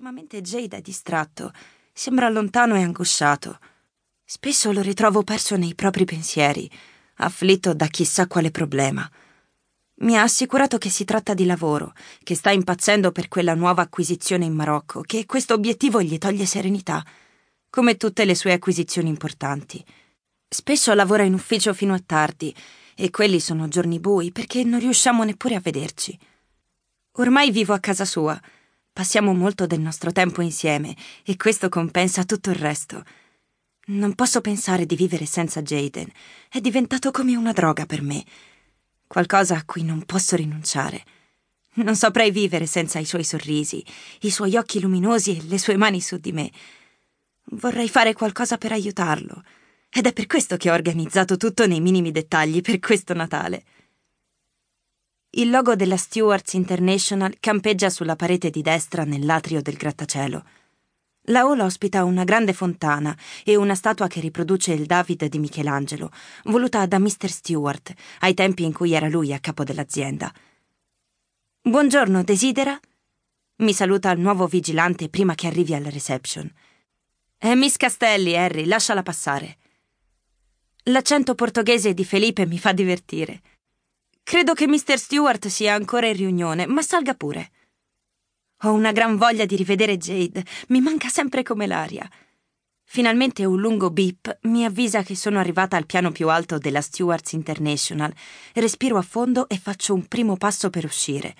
Ultimamente Jade è distratto, sembra lontano e angosciato. Spesso lo ritrovo perso nei propri pensieri, afflitto da chissà quale problema. Mi ha assicurato che si tratta di lavoro, che sta impazzendo per quella nuova acquisizione in Marocco, che questo obiettivo gli toglie serenità, come tutte le sue acquisizioni importanti. Spesso lavora in ufficio fino a tardi, e quelli sono giorni bui perché non riusciamo neppure a vederci. Ormai vivo a casa sua. Passiamo molto del nostro tempo insieme e questo compensa tutto il resto. Non posso pensare di vivere senza Jaden. È diventato come una droga per me. Qualcosa a cui non posso rinunciare. Non saprei vivere senza i suoi sorrisi, i suoi occhi luminosi e le sue mani su di me. Vorrei fare qualcosa per aiutarlo. Ed è per questo che ho organizzato tutto nei minimi dettagli per questo Natale. Il logo della Stewards International campeggia sulla parete di destra nell'atrio del grattacielo. La hall ospita una grande fontana e una statua che riproduce il David di Michelangelo, voluta da Mr. Stewart, ai tempi in cui era lui a capo dell'azienda. Buongiorno, desidera? Mi saluta il nuovo vigilante prima che arrivi alla reception. È Miss Castelli, Harry, lasciala passare. L'accento portoghese di Felipe mi fa divertire. Credo che Mr. Stewart sia ancora in riunione, ma salga pure. Ho una gran voglia di rivedere Jade, mi manca sempre come l'aria. Finalmente un lungo beep mi avvisa che sono arrivata al piano più alto della Stewards International. Respiro a fondo e faccio un primo passo per uscire.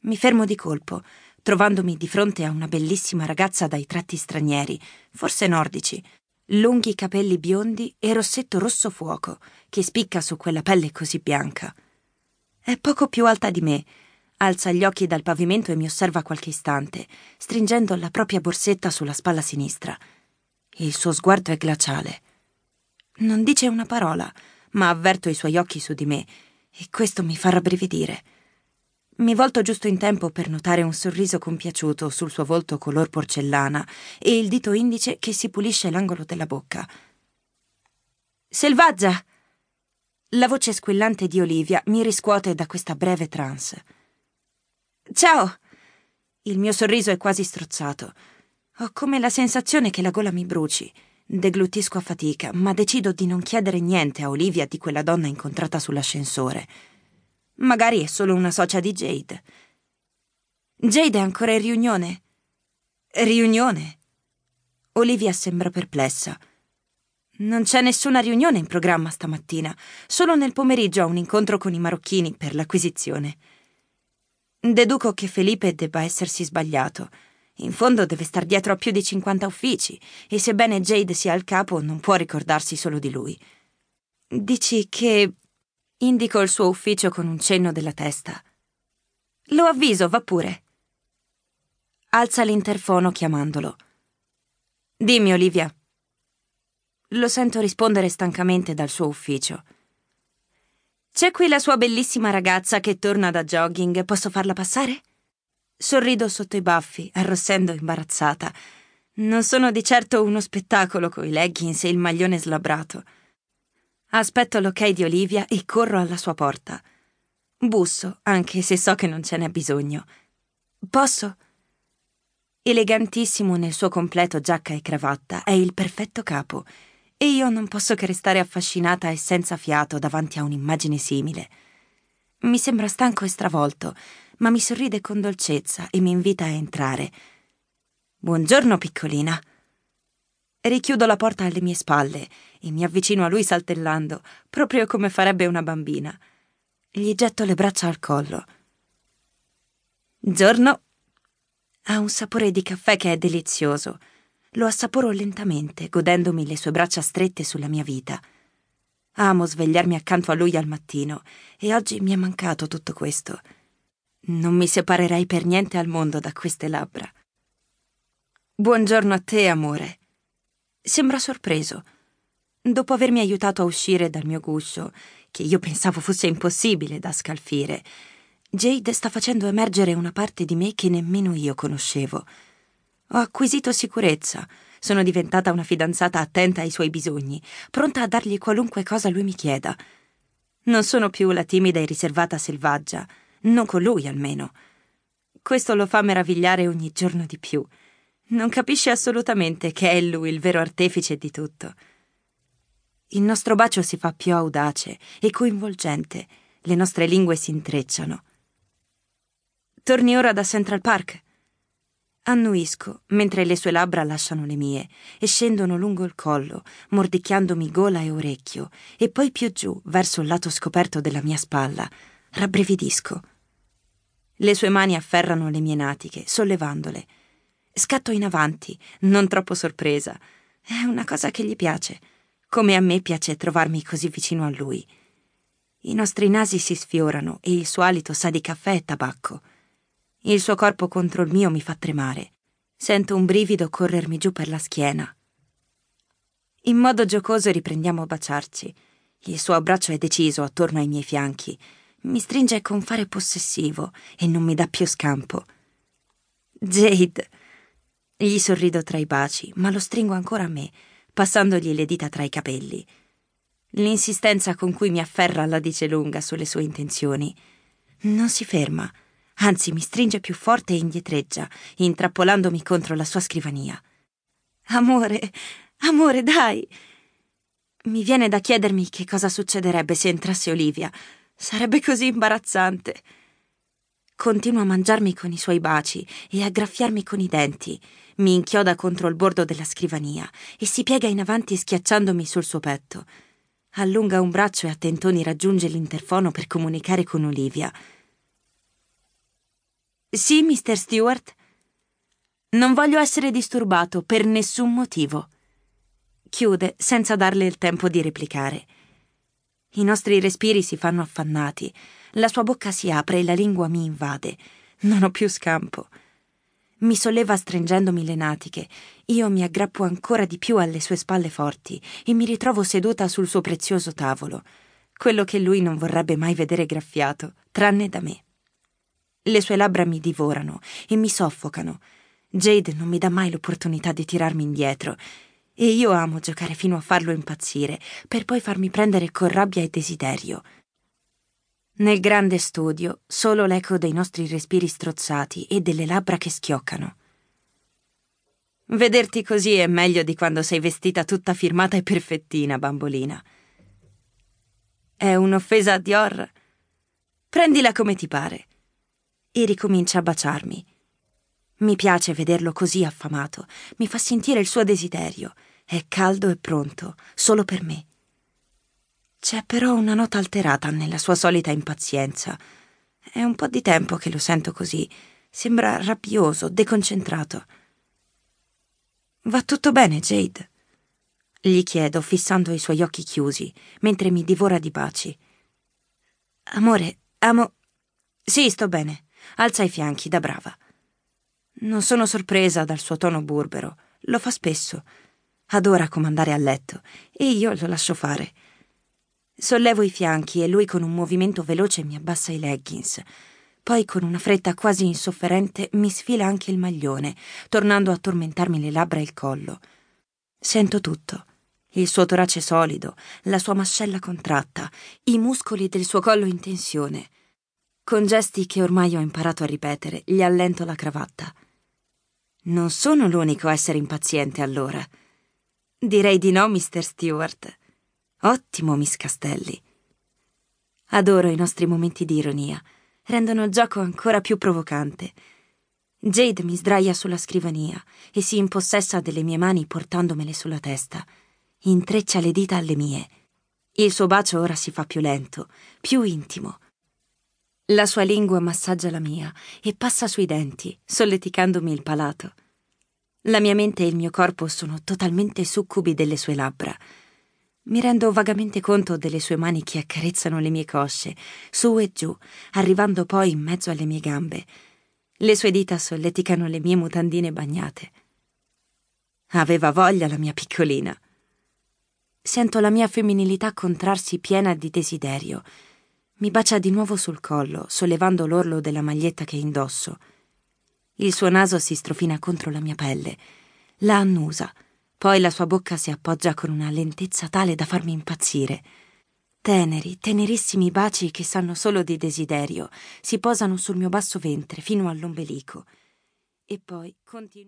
Mi fermo di colpo, trovandomi di fronte a una bellissima ragazza dai tratti stranieri, forse nordici, lunghi capelli biondi e rossetto rosso fuoco che spicca su quella pelle così bianca. È poco più alta di me. Alza gli occhi dal pavimento e mi osserva qualche istante, stringendo la propria borsetta sulla spalla sinistra. Il suo sguardo è glaciale. Non dice una parola, ma avverto i suoi occhi su di me, e questo mi fa rabbrividire. Mi volto giusto in tempo per notare un sorriso compiaciuto sul suo volto color porcellana e il dito indice che si pulisce l'angolo della bocca. Selvaggia! La voce squillante di Olivia mi riscuote da questa breve trance. Ciao! Il mio sorriso è quasi strozzato. Ho come la sensazione che la gola mi bruci. Deglutisco a fatica, ma decido di non chiedere niente a Olivia di quella donna incontrata sull'ascensore. Magari è solo una socia di Jade. Jade è ancora in riunione? Riunione? Olivia sembra perplessa. Non c'è nessuna riunione in programma stamattina, solo nel pomeriggio ho un incontro con i marocchini per l'acquisizione. Deduco che Felipe debba essersi sbagliato. In fondo deve star dietro a più di 50 uffici e sebbene Jade sia al capo non può ricordarsi solo di lui. Dici che... Indico il suo ufficio con un cenno della testa. Lo avviso, va pure. Alza l'interfono chiamandolo. Dimmi, Olivia. Lo sento rispondere stancamente dal suo ufficio. C'è qui la sua bellissima ragazza che torna da jogging. Posso farla passare? Sorrido sotto i baffi, arrossendo imbarazzata. Non sono di certo uno spettacolo coi leggings e il maglione slabrato. Aspetto l'ok di Olivia e corro alla sua porta. Busso, anche se so che non ce n'è bisogno. Posso? Elegantissimo nel suo completo giacca e cravatta, è il perfetto capo e io non posso che restare affascinata e senza fiato davanti a un'immagine simile. Mi sembra stanco e stravolto, ma mi sorride con dolcezza e mi invita a entrare. Buongiorno, piccolina. Richiudo la porta alle mie spalle e mi avvicino a lui saltellando, proprio come farebbe una bambina. Gli getto le braccia al collo. Giorno. Ha un sapore di caffè che è delizioso lo assaporo lentamente, godendomi le sue braccia strette sulla mia vita. Amo svegliarmi accanto a lui al mattino e oggi mi è mancato tutto questo. Non mi separerei per niente al mondo da queste labbra. Buongiorno a te, amore. Sembra sorpreso. Dopo avermi aiutato a uscire dal mio guscio, che io pensavo fosse impossibile da scalfire, Jade sta facendo emergere una parte di me che nemmeno io conoscevo. Ho acquisito sicurezza. Sono diventata una fidanzata attenta ai suoi bisogni, pronta a dargli qualunque cosa lui mi chieda. Non sono più la timida e riservata selvaggia, non con lui almeno. Questo lo fa meravigliare ogni giorno di più. Non capisce assolutamente che è lui il vero artefice di tutto. Il nostro bacio si fa più audace e coinvolgente, le nostre lingue si intrecciano. Torni ora da Central Park? Annuisco mentre le sue labbra lasciano le mie e scendono lungo il collo, mordicchiandomi gola e orecchio, e poi più giù, verso il lato scoperto della mia spalla. Rabbrividisco. Le sue mani afferrano le mie natiche, sollevandole. Scatto in avanti, non troppo sorpresa. È una cosa che gli piace, come a me piace trovarmi così vicino a lui. I nostri nasi si sfiorano e il suo alito sa di caffè e tabacco. Il suo corpo contro il mio mi fa tremare. Sento un brivido corrermi giù per la schiena. In modo giocoso riprendiamo a baciarci. Il suo abbraccio è deciso attorno ai miei fianchi. Mi stringe con fare possessivo e non mi dà più scampo. Jade. Gli sorrido tra i baci, ma lo stringo ancora a me, passandogli le dita tra i capelli. L'insistenza con cui mi afferra la dice lunga sulle sue intenzioni. Non si ferma anzi mi stringe più forte e indietreggia, intrappolandomi contro la sua scrivania. Amore, amore, dai. Mi viene da chiedermi che cosa succederebbe se entrasse Olivia. Sarebbe così imbarazzante. Continua a mangiarmi con i suoi baci e a graffiarmi con i denti. Mi inchioda contro il bordo della scrivania e si piega in avanti schiacciandomi sul suo petto. Allunga un braccio e a tentoni raggiunge l'interfono per comunicare con Olivia. Sì, Mr. Stewart. Non voglio essere disturbato per nessun motivo. Chiude senza darle il tempo di replicare. I nostri respiri si fanno affannati, la sua bocca si apre e la lingua mi invade. Non ho più scampo. Mi solleva stringendomi le natiche. Io mi aggrappo ancora di più alle sue spalle forti e mi ritrovo seduta sul suo prezioso tavolo, quello che lui non vorrebbe mai vedere graffiato, tranne da me. Le sue labbra mi divorano e mi soffocano. Jade non mi dà mai l'opportunità di tirarmi indietro e io amo giocare fino a farlo impazzire, per poi farmi prendere con rabbia e desiderio. Nel grande studio, solo l'eco dei nostri respiri strozzati e delle labbra che schioccano. Vederti così è meglio di quando sei vestita tutta firmata e perfettina, bambolina. È un'offesa a Dior? Prendila come ti pare e ricomincia a baciarmi. Mi piace vederlo così affamato, mi fa sentire il suo desiderio. È caldo e pronto, solo per me. C'è però una nota alterata nella sua solita impazienza. È un po' di tempo che lo sento così. Sembra rabbioso, deconcentrato. Va tutto bene, Jade? Gli chiedo, fissando i suoi occhi chiusi, mentre mi divora di baci. Amore, amo. Sì, sto bene. Alza i fianchi da brava. Non sono sorpresa dal suo tono burbero, lo fa spesso. Adora comandare a letto e io lo lascio fare. Sollevo i fianchi e lui con un movimento veloce mi abbassa i leggings. Poi con una fretta quasi insofferente mi sfila anche il maglione, tornando a tormentarmi le labbra e il collo. Sento tutto. Il suo torace solido, la sua mascella contratta, i muscoli del suo collo in tensione. Con gesti che ormai ho imparato a ripetere, gli allento la cravatta. Non sono l'unico a essere impaziente allora. Direi di no, Mr. Stewart. Ottimo, Miss Castelli. Adoro i nostri momenti di ironia. Rendono il gioco ancora più provocante. Jade mi sdraia sulla scrivania e si impossessa delle mie mani portandomele sulla testa. Intreccia le dita alle mie. Il suo bacio ora si fa più lento, più intimo la sua lingua massaggia la mia e passa sui denti, solleticandomi il palato. La mia mente e il mio corpo sono totalmente succubi delle sue labbra. Mi rendo vagamente conto delle sue mani che accarezzano le mie cosce, su e giù, arrivando poi in mezzo alle mie gambe. Le sue dita solleticano le mie mutandine bagnate. Aveva voglia la mia piccolina. Sento la mia femminilità contrarsi piena di desiderio mi bacia di nuovo sul collo, sollevando l'orlo della maglietta che indosso. Il suo naso si strofina contro la mia pelle. La annusa, poi la sua bocca si appoggia con una lentezza tale da farmi impazzire. Teneri, tenerissimi baci che sanno solo di desiderio si posano sul mio basso ventre fino all'ombelico. E poi continua.